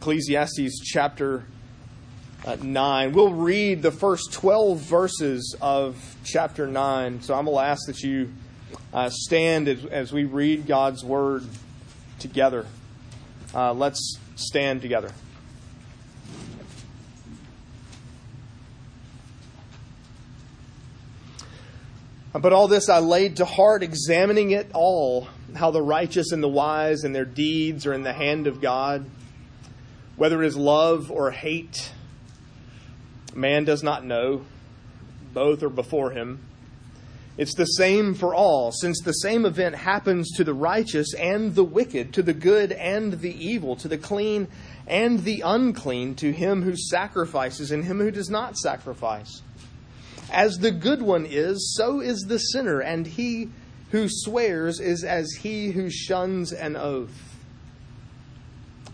Ecclesiastes chapter uh, 9. We'll read the first 12 verses of chapter 9. So I'm going to ask that you uh, stand as, as, we read God's word together. Uh, let's stand together. But all this I laid to heart, examining it all, how the righteous and the wise and their deeds are in the hand of God whether it is love or hate, man does not know. Both are before him. It's the same for all, since the same event happens to the righteous and the wicked, to the good and the evil, to the clean and the unclean, to him who sacrifices and him who does not sacrifice. As the good one is, so is the sinner, and he who swears is as he who shuns an oath.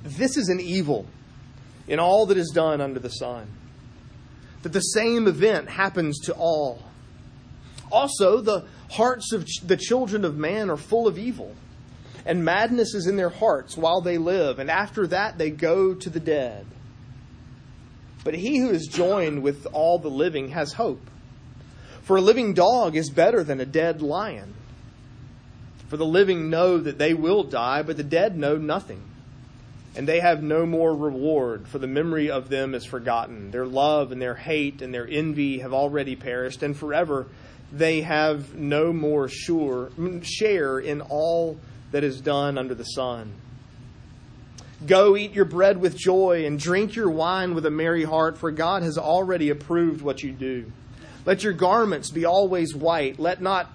This is an evil in all that is done under the sun. That the same event happens to all. Also, the hearts of the children of man are full of evil, and madness is in their hearts while they live, and after that they go to the dead. But he who is joined with all the living has hope. For a living dog is better than a dead lion. For the living know that they will die, but the dead know nothing and they have no more reward, for the memory of them is forgotten. Their love and their hate and their envy have already perished, and forever they have no more sure share in all that is done under the sun. Go eat your bread with joy and drink your wine with a merry heart, for God has already approved what you do. Let your garments be always white. Let not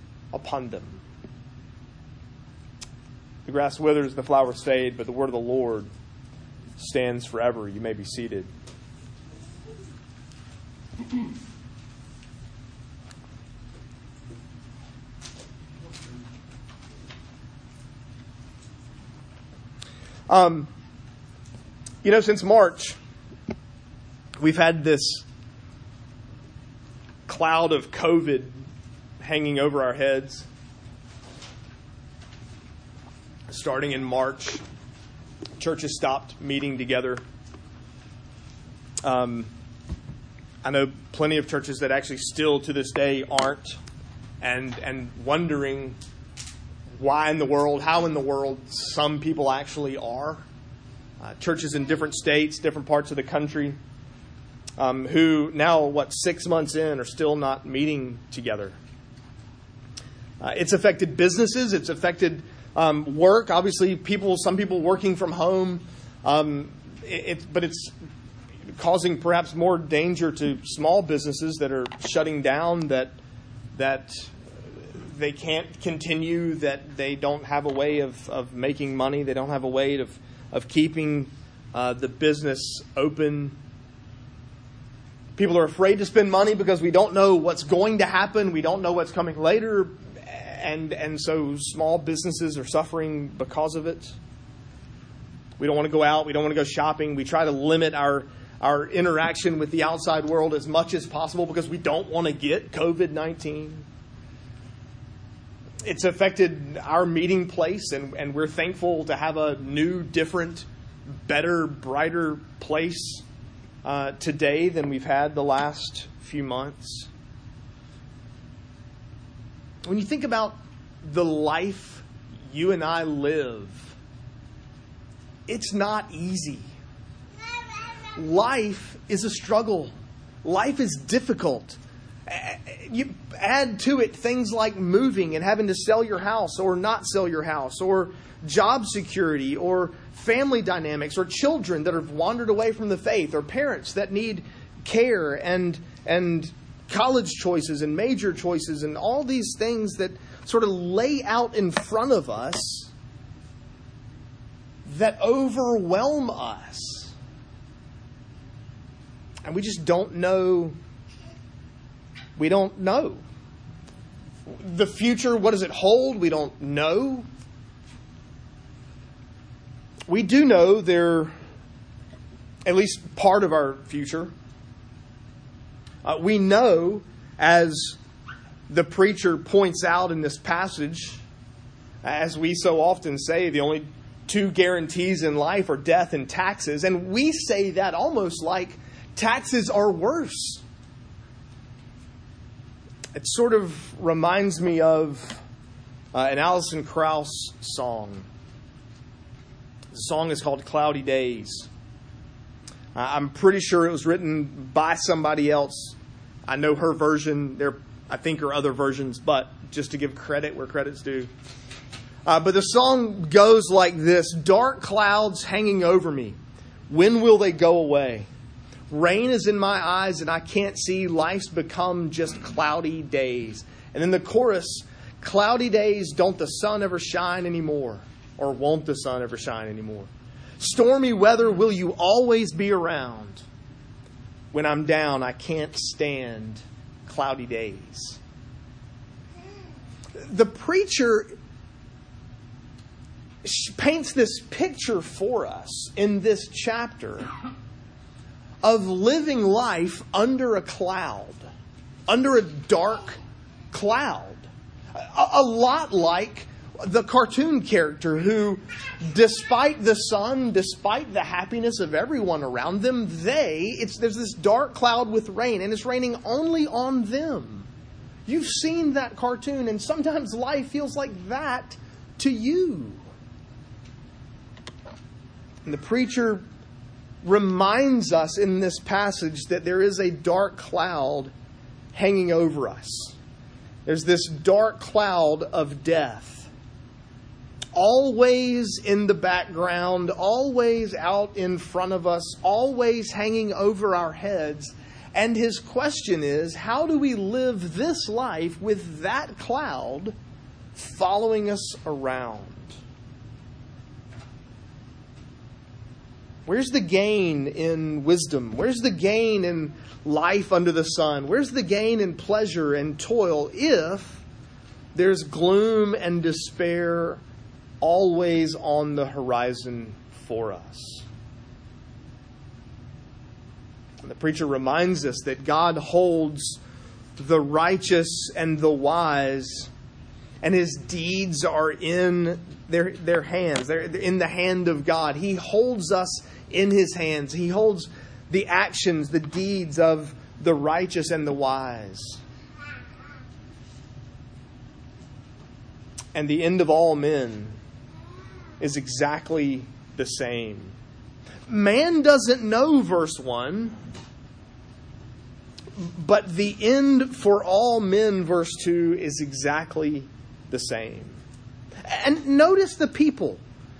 upon them. The grass withers, the flowers fade, but the word of the Lord stands forever. You may be seated. Um, you know, since March, we've had this cloud of COVID hanging over our heads. Starting in March, churches stopped meeting together. Um, I know plenty of churches that actually still to this day aren't, and and wondering why in the world, how in the world some people actually are. Uh, churches in different states, different parts of the country, um, who now, what, six months in, are still not meeting together. Uh, it's affected businesses. It's affected um, work. Obviously, people, some people working from home. Um, it, it, but it's causing perhaps more danger to small businesses that are shutting down. That that they can't continue. That they don't have a way of, of making money. They don't have a way of of keeping uh, the business open. People are afraid to spend money because we don't know what's going to happen. We don't know what's coming later and and so small businesses are suffering because of it. We don't want to go out. We don't want to go shopping. We try to limit our our interaction with the outside world as much as possible because we don't want to get COVID nineteen. It's affected our meeting place, and, and we're thankful to have a new, different, better, brighter place uh, today than we've had the last few months when you think about the life you and I live, it's not easy. Life is a struggle. life is difficult. You add to it things like moving and having to sell your house or not sell your house, or job security, or family dynamics, or children that have wandered away from the faith, or parents that need care and and college choices and major choices and all these things that sort of lay out in front of us that overwhelm us. And we just don't know. We don't know. The future, what does it hold? We don't know. We do know they're at least part of our future. Uh, we know, as the preacher points out in this passage, as we so often say, the only two guarantees in life are death and taxes. And we say that almost like taxes are worse. It sort of reminds me of uh, an Alison Krauss song. The song is called Cloudy Days. I'm pretty sure it was written by somebody else. I know her version. There, I think, are other versions, but just to give credit where credit's due. Uh, but the song goes like this Dark clouds hanging over me. When will they go away? Rain is in my eyes and I can't see. Life's become just cloudy days. And then the chorus Cloudy days, don't the sun ever shine anymore? Or won't the sun ever shine anymore? Stormy weather, will you always be around? When I'm down, I can't stand cloudy days. The preacher paints this picture for us in this chapter of living life under a cloud, under a dark cloud. A, lot like the cartoon character who, despite the sun, despite the happiness of everyone around them, they, it's, there's this dark cloud with rain, and it's raining only on them. You've seen that cartoon, and sometimes life feels like that to you. And the preacher reminds us in this passage that there is a dark cloud hanging over us. There's this dark cloud of death always in the background, always out in front of us, always hanging over our heads. And his question is how do we live this life with that cloud following us around? Where's the gain in wisdom? Where's the gain in life under the sun? Where's the gain in pleasure and toil if there's gloom and despair always on the horizon for us. And the preacher reminds us that God holds the righteous and the wise, and his deeds are in their, their hands. They're in the hand of God. He holds us in his hands. He holds the actions, the deeds of the righteous and the wise. And the end of all men is exactly the same. Man doesn't know verse 1, but the end for all men, verse 2, is exactly the same. And notice the people.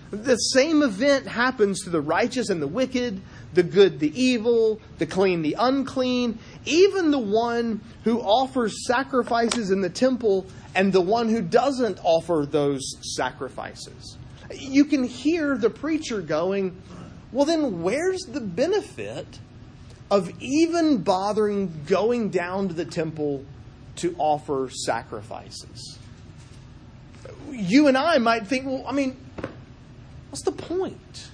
The same event happens to the righteous and the wicked, the good, the evil, the clean, the unclean, even the one who offers sacrifices in the temple and the one who doesn't offer those sacrifices you can hear the preacher going, well, then where's the benefit of even bothering going down to the temple to offer sacrifices? You and I might think, well, I mean, what's the point?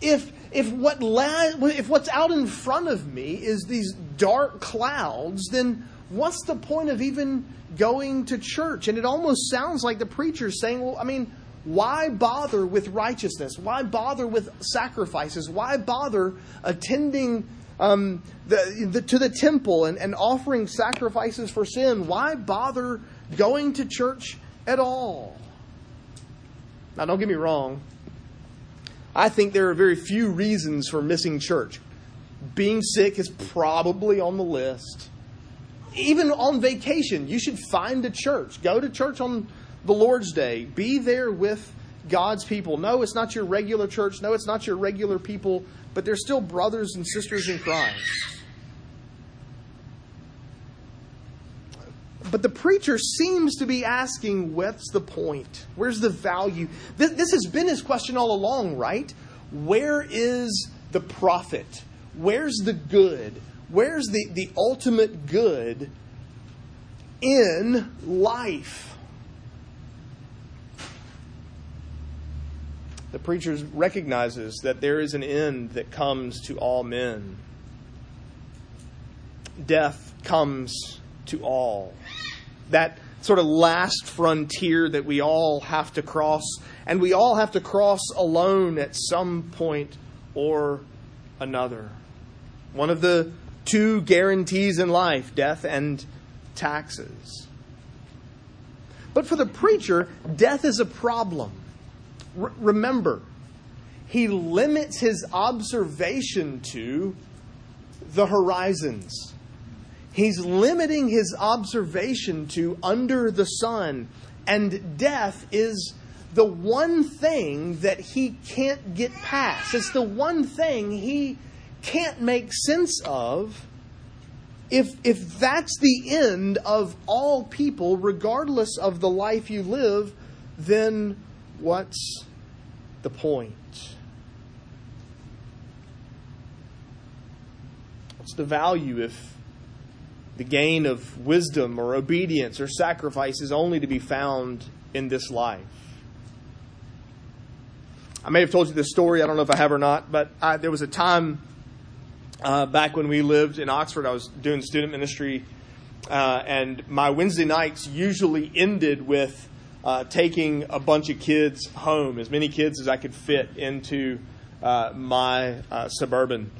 If if what la- if what's out in front of me is these dark clouds, then what's the point of even going to church? And it almost sounds like the preacher's saying, well, I mean, why bother with righteousness? Why bother with sacrifices? Why bother attending um, the, the, to the temple and, and offering sacrifices for sin? Why bother going to church at all? Now, don't get me wrong. I think there are very few reasons for missing church. being sick is probably on the list. Even on vacation, you should find a church. Go to church on the Lord's Day. Be there with God's people. No, it's not your regular church. No, it's not your regular people, but they're still brothers and sisters in Christ. But the preacher seems to be asking, what's the point? Where's the value? This, has been his question all along, right? Where is the profit? Where's the good? Where's the, the ultimate good in life? The preacher recognizes that there is an end that comes to all men. Death comes to all. That sort of last frontier that we all have to cross, and we all have to cross alone at some point or another. One of the two guarantees in life death and taxes. But for the preacher, death is a problem. R- remember, he limits his observation to the horizons. He's limiting his observation to under the sun, and death is the one thing that he can't get past. It's the one thing he can't make sense of if, if that's the end of all people, regardless of the life you live, then what's the point? What's the value if the gain of wisdom or obedience or sacrifice is only to be found in this life? I may have told you this story, I don't know if I have or not, but I, there was a time uh, back when we lived in Oxford, I was doing student ministry, uh, and my Wednesday nights usually ended with uh, taking a bunch of kids home, as many kids as I could fit into uh, my uh, suburban,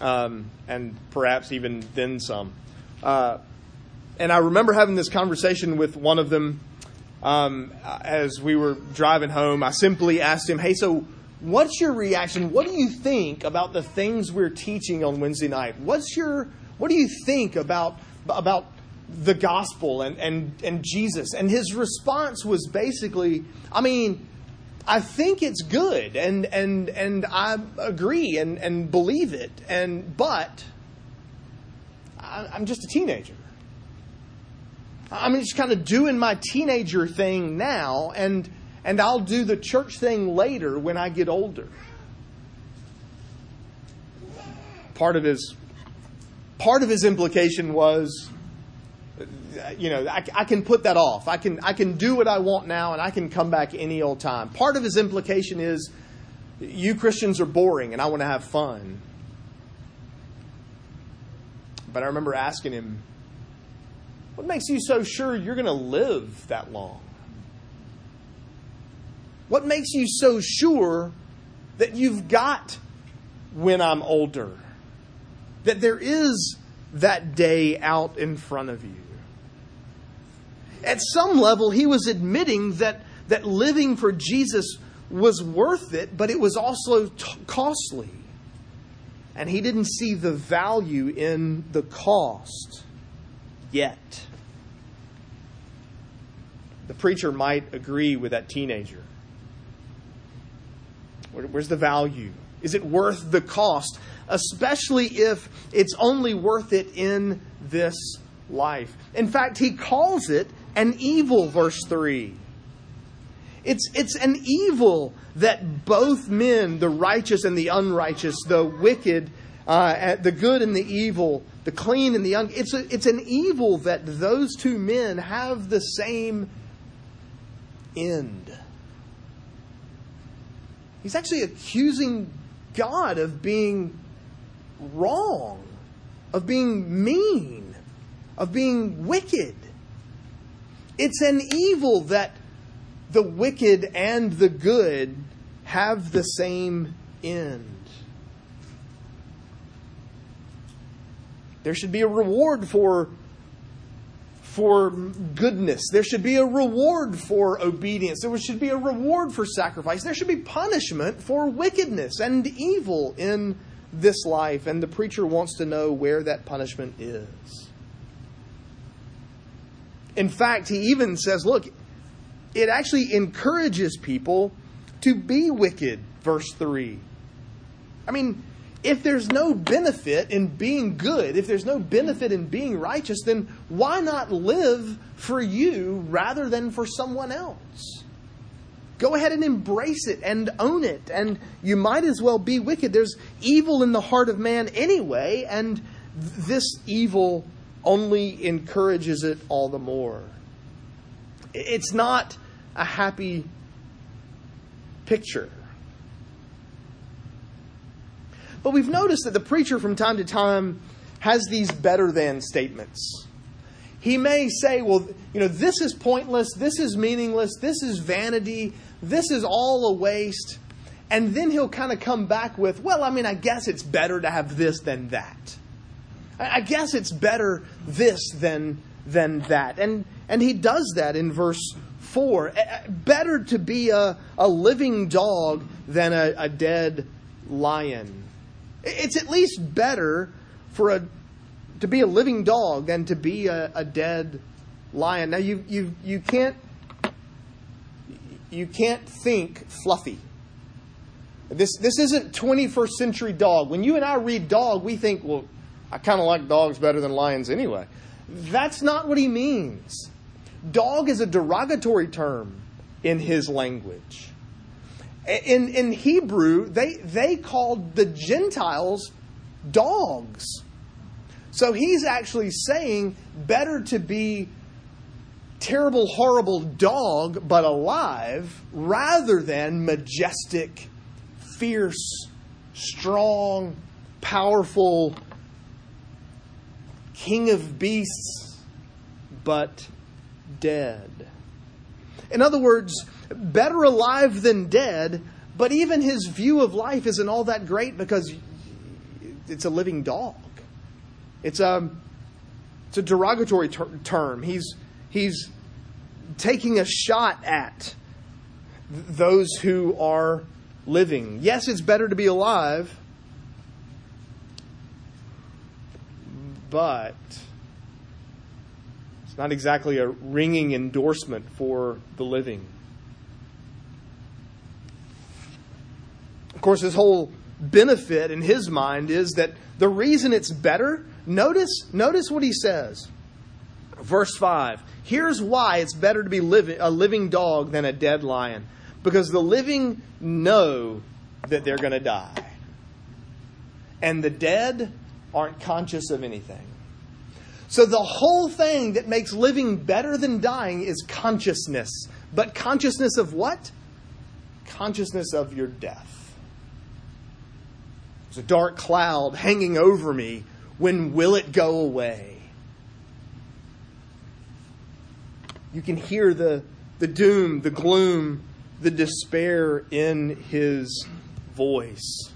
um, and perhaps even then some. Uh, and I remember having this conversation with one of them um, as we were driving home. I simply asked him, "Hey, so." what's your reaction? What do you think about the things we're teaching on Wednesday night? What's your what do you think about about the gospel and, and, and Jesus? And his response was basically, I mean, I think it's good and and and I agree and, and believe it. And but I, I'm just a teenager. I'm just kind of doing my teenager thing now and and I'll do the church thing later when I get older. Part of his part of his implication was you know I, I, can put that off i can i can do what i want now and i can come back any old time part of his implication is you christians are boring and i want to have fun but i remember asking him what makes you so sure you're going to live that long what makes you so sure that you've got when I'm older? That there is that day out in front of you. At some level, he was admitting that, that living for Jesus was worth it, but it was also t- costly. And he didn't see the value in the cost yet. The preacher might agree with that teenager. Where's the value? Is it worth the cost? Especially if it's only worth it in this life. In fact, he calls it an evil, verse 3. It's, it's an evil that both men, the righteous and the unrighteous, the wicked, uh, the good and the evil, the clean and the young, it's, a, it's an evil that those two men have the same end. He's actually accusing God of being wrong, of being mean, of being wicked. It's an evil that the wicked and the good have the same end. There should be a reward for for goodness. There should be a reward for obedience. There should be a reward for sacrifice. There should be punishment for wickedness and evil in this life, and the preacher wants to know where that punishment is. In fact, he even says, look, it actually encourages people to be wicked, verse 3. I mean, if there's no benefit in being good, if there's no benefit in being righteous, then why not live for you rather than for someone else? Go ahead and embrace it and own it, and you might as well be wicked. There's evil in the heart of man anyway, and this evil only encourages it all the more. It's not a happy picture. But we've noticed that the preacher from time to time has these better than statements. He may say, well, you know, this is pointless, this is meaningless, this is vanity, this is all a waste. And then he'll kind of come back with, well, I mean, I guess it's better to have this than that. I guess it's better this than, than that. And, and he does that in verse 4. Better to be a, a living dog than a, a dead lion. It's at least better for a to be a living dog than to be a, a dead lion. Now you you you can't you can't think fluffy. This this isn't 21st century dog. When you and I read dog, we think, well, I kind of like dogs better than lions anyway. That's not what he means. Dog is a derogatory term in his language. In, in Hebrew, they, they called the Gentiles dogs. So he's actually saying better to be terrible, horrible dog, but alive, rather than majestic, fierce, strong, powerful king of beasts, but dead. In other words, better alive than dead, but even his view of life isn't all that great because it's a living dog. It's a, it's a derogatory ter- term. He's, he's taking a shot at those who are living. Yes, it's better to be alive, but it's not exactly a ringing endorsement for the living. Of course, his whole benefit in his mind is that the reason it's better, notice, notice what he says. Verse 5. Here's why it's better to be living, a living dog than a dead lion. Because the living know that they're going to die. And the dead aren't conscious of anything. So the whole thing that makes living better than dying is consciousness. But consciousness of what? Consciousness of your death. There's a dark cloud hanging over me. When will it go away? You can hear the, the doom, the gloom, the despair in his voice.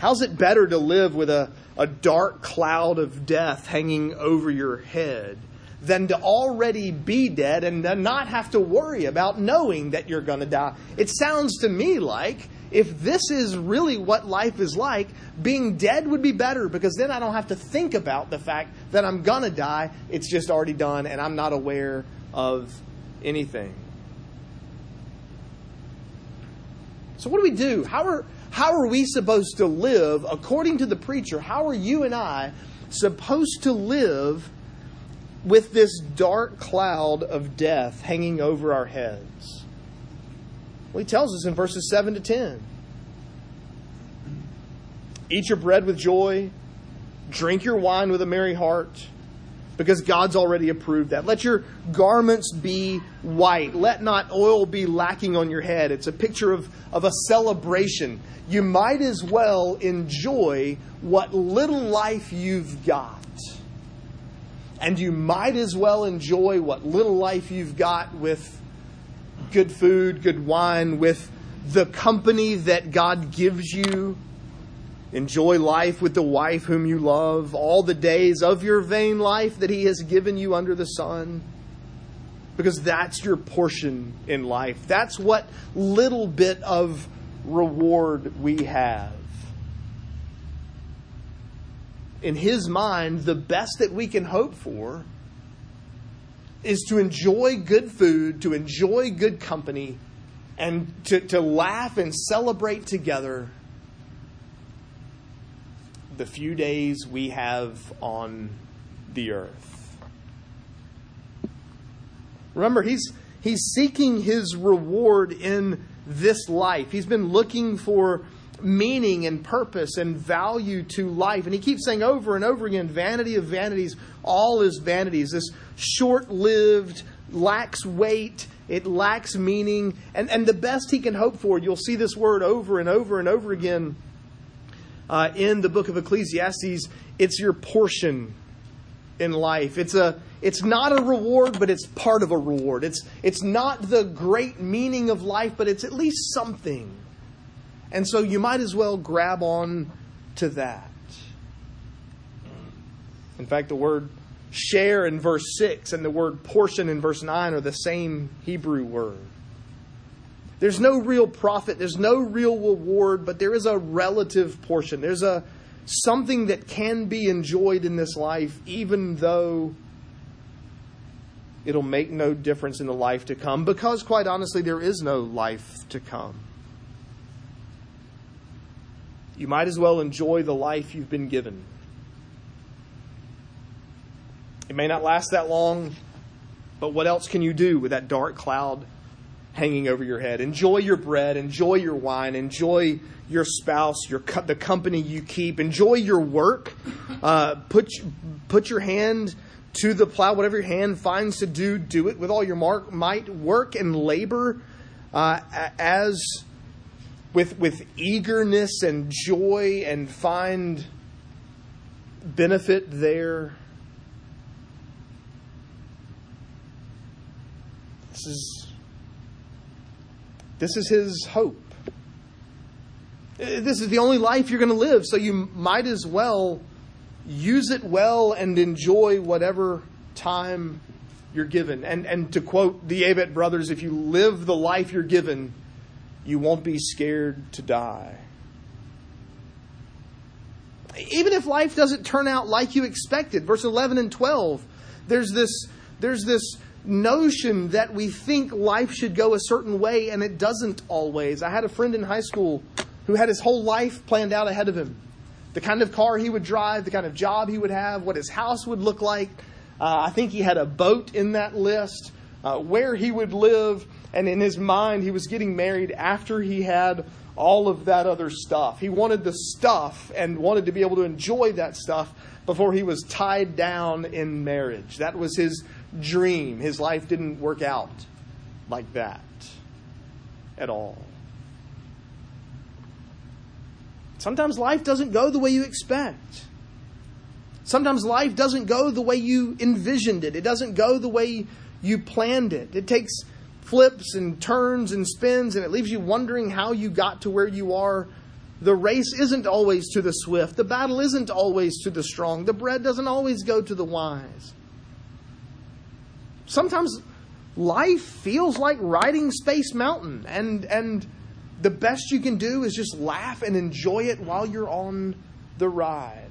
How's it better to live with a, a dark cloud of death hanging over your head than to already be dead and not have to worry about knowing that you're going to die? It sounds to me like if this is really what life is like, being dead would be better because then I don't have to think about the fact that I'm going to die. It's just already done and I'm not aware of anything. So, what do we do? How are, how are we supposed to live according to the preacher? How are you and I supposed to live with this dark cloud of death hanging over our heads? Well, he tells us in verses 7 to 10. Eat your bread with joy, drink your wine with a merry heart, because God's already approved that. Let your garments be white. Let not oil be lacking on your head. It's a picture of, of a celebration. You might as well enjoy what little life you've got. And you might as well enjoy what little life you've got with good food, good wine, with the company that God gives you. Enjoy life with the wife whom you love, all the days of your vain life that He has given you under the sun. Because that's your portion in life. That's what little bit of reward we have. in his mind, the best that we can hope for is to enjoy good food, to enjoy good company, and to, to laugh and celebrate together the few days we have on the earth. Remember, he's, he's seeking his reward in this life. He's been looking for meaning and purpose and value to life. And he keeps saying over and over again vanity of vanities, all is vanities. This short lived, lacks weight, it lacks meaning. And, and the best he can hope for, you'll see this word over and over and over again uh, in the book of Ecclesiastes. It's your portion in life. It's a it's not a reward, but it's part of a reward. It's it's not the great meaning of life, but it's at least something. And so you might as well grab on to that. In fact, the word share in verse 6 and the word portion in verse 9 are the same Hebrew word. There's no real profit, there's no real reward, but there is a relative portion. There's a something that can be enjoyed in this life even though it'll make no difference in the life to come because quite honestly there is no life to come. You might as well enjoy the life you've been given. It may not last that long, but what else can you do with that dark cloud hanging over your head? Enjoy your bread, enjoy your wine, enjoy your spouse, your the company you keep, enjoy your work. Uh, put put your hand to the plow, whatever your hand finds to do, do it with all your mark, might. Work and labor uh, as with, with eagerness and joy and find benefit there. This is, this is his hope. Uh, this is the only life you're going to live, so you might as well use it well and enjoy whatever time you're given. And, and to quote the Avett brothers, if you live the life you're given, you won't be scared to die. Even if life doesn't turn out like you expected, verse 11 and 12, there's this, there's this notion that we think life should go a certain way and it doesn't always. I had a friend in high school who had his whole life planned out ahead of him. The kind of car he would drive, the kind of job he would have, what his house would look like. Uh, I think he had a boat in that list, uh, where he would live, and in his mind, he was getting married after he had all of that other stuff. He wanted the stuff and wanted to be able to enjoy that stuff before he was tied down in marriage. That was his dream. His life didn't work out like that at all. Sometimes life doesn't go the way you expect. Sometimes life doesn't go the way you envisioned it. It doesn't go the way you planned it. It takes flips and turns and spins, and it leaves you wondering how you got to where you are. The race isn't always to the swift, the battle isn't always to the strong, the bread doesn't always go to the wise. Sometimes life feels like riding Space Mountain, and, and the best you can do is just laugh and enjoy it while you're on the ride.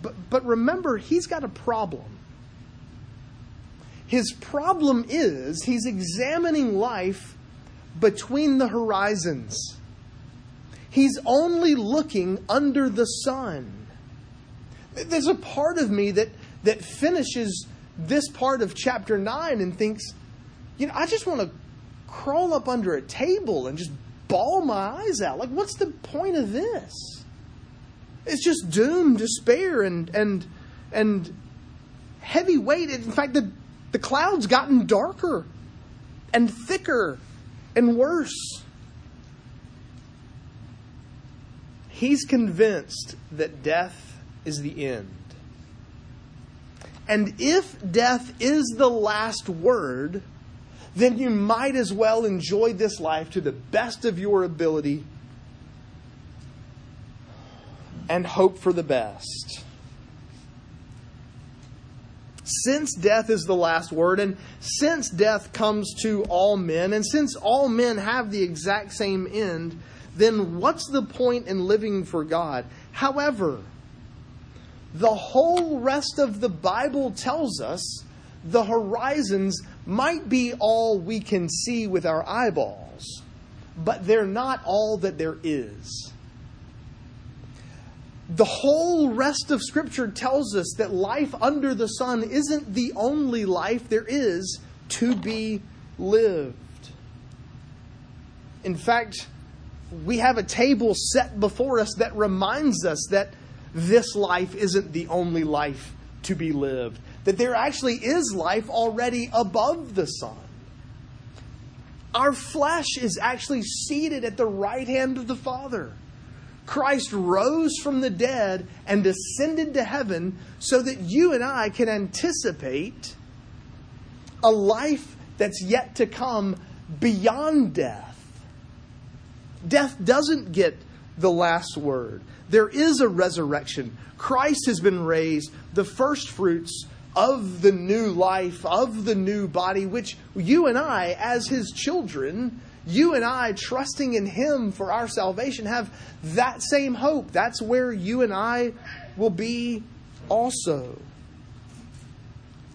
But, but remember, he's got a problem. His problem is he's examining life between the horizons. He's only looking under the sun. There's a part of me that, that finishes this part of chapter 9 and thinks, you know, I just want to crawl up under a table and just bawl my eyes out. Like, what's the point of this? It's just doom, despair, and and and heavy weight. In fact, the the cloud's gotten darker and thicker and worse. He's convinced that death is the end. And if death is the last word, then you might as well enjoy this life to the best of your ability and hope for the best since death is the last word, and since death comes to all men, and since all men have the exact same end, then what's the point in living for God? However, the whole rest of the Bible tells us the horizons might be all we can see with our eyeballs, but they're not all that there is. The whole rest of Scripture tells us that life under the sun isn't the only life there is to be lived. In fact, we have a table set before us that reminds us that this life isn't the only life to be lived, that there actually is life already above the sun. Our flesh is actually seated at the right hand of the Father. Christ rose from the dead and ascended to heaven so that you and I can anticipate a life that's yet to come beyond death. Death doesn't get the last word. There is a resurrection. Christ has been raised, the first fruits of the new life, of the new body, which you and I, as his children, you and I, trusting in him for our salvation, have that same hope. That's where you and I will be also.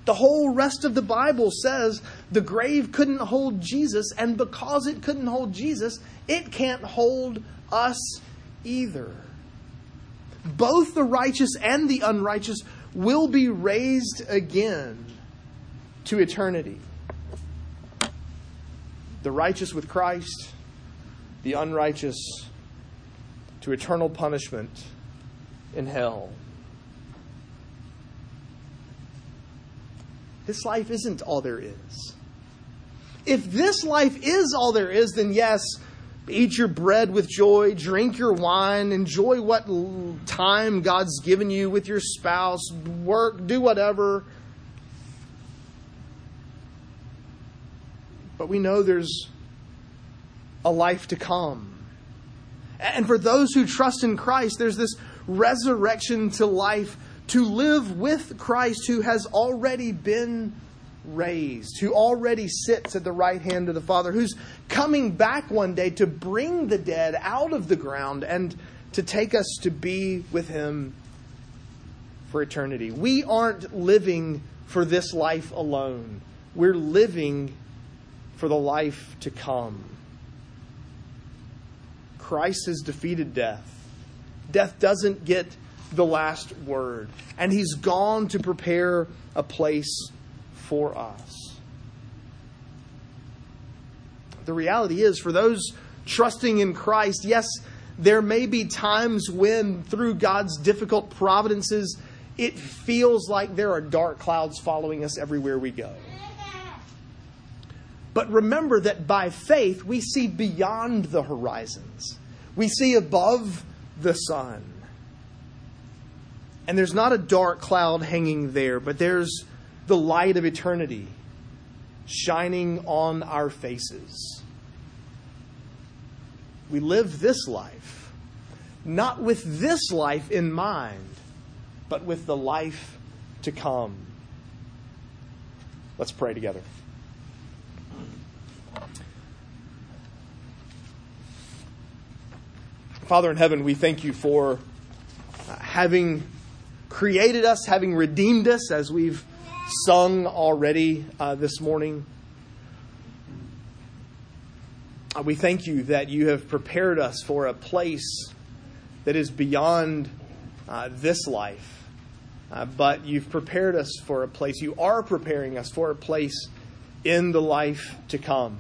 The whole rest of the Bible says the grave couldn't hold Jesus, and because it couldn't hold Jesus, it can't hold us either. Both the righteous and the unrighteous will be raised again to eternity. The righteous with Christ, the unrighteous to eternal punishment in hell. This life isn't all there is. If this life is all there is, then yes, eat your bread with joy, drink your wine, enjoy what time God's given you with your spouse, work, do whatever. But we know there's a life to come. And for those who trust in Christ, there's this resurrection to life to live with Christ who has already been raised, who already sits at the right hand of the Father, who's coming back one day to bring the dead out of the ground and to take us to be with Him for eternity. We aren't living for this life alone, we're living for the life to come. Christ has defeated death. Death doesn't get the last word. And he's gone to prepare a place for us. The reality is, for those trusting in Christ, yes, there may be times when, through God's difficult providences, it feels like there are dark clouds following us everywhere we go. But remember that by faith, we see beyond the horizons, we see above the sun. And there's not a dark cloud hanging there, but there's the light of eternity shining on our faces. We live this life, not with this life in mind, but with the life to come. Let's pray together. Father in heaven, we thank you for having created us, having redeemed us, as we've sung already uh, this morning. Uh, we thank you that you have prepared us for a place that is beyond uh, this life. Uh, but you've prepared us for a place, you are preparing us for a place in the life to come.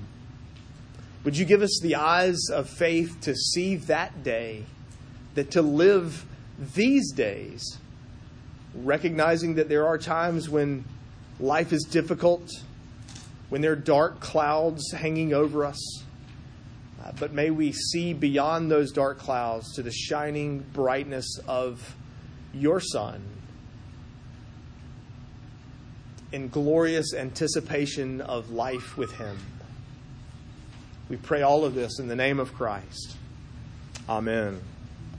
Would you give us the eyes of faith to see that day, that to live these days recognizing that there are times when life is difficult, when there are dark clouds hanging over us. Uh, but may we see beyond those dark clouds to the shining brightness of your Son in glorious anticipation of life with Him. We pray all of this in the name of Christ. Amen.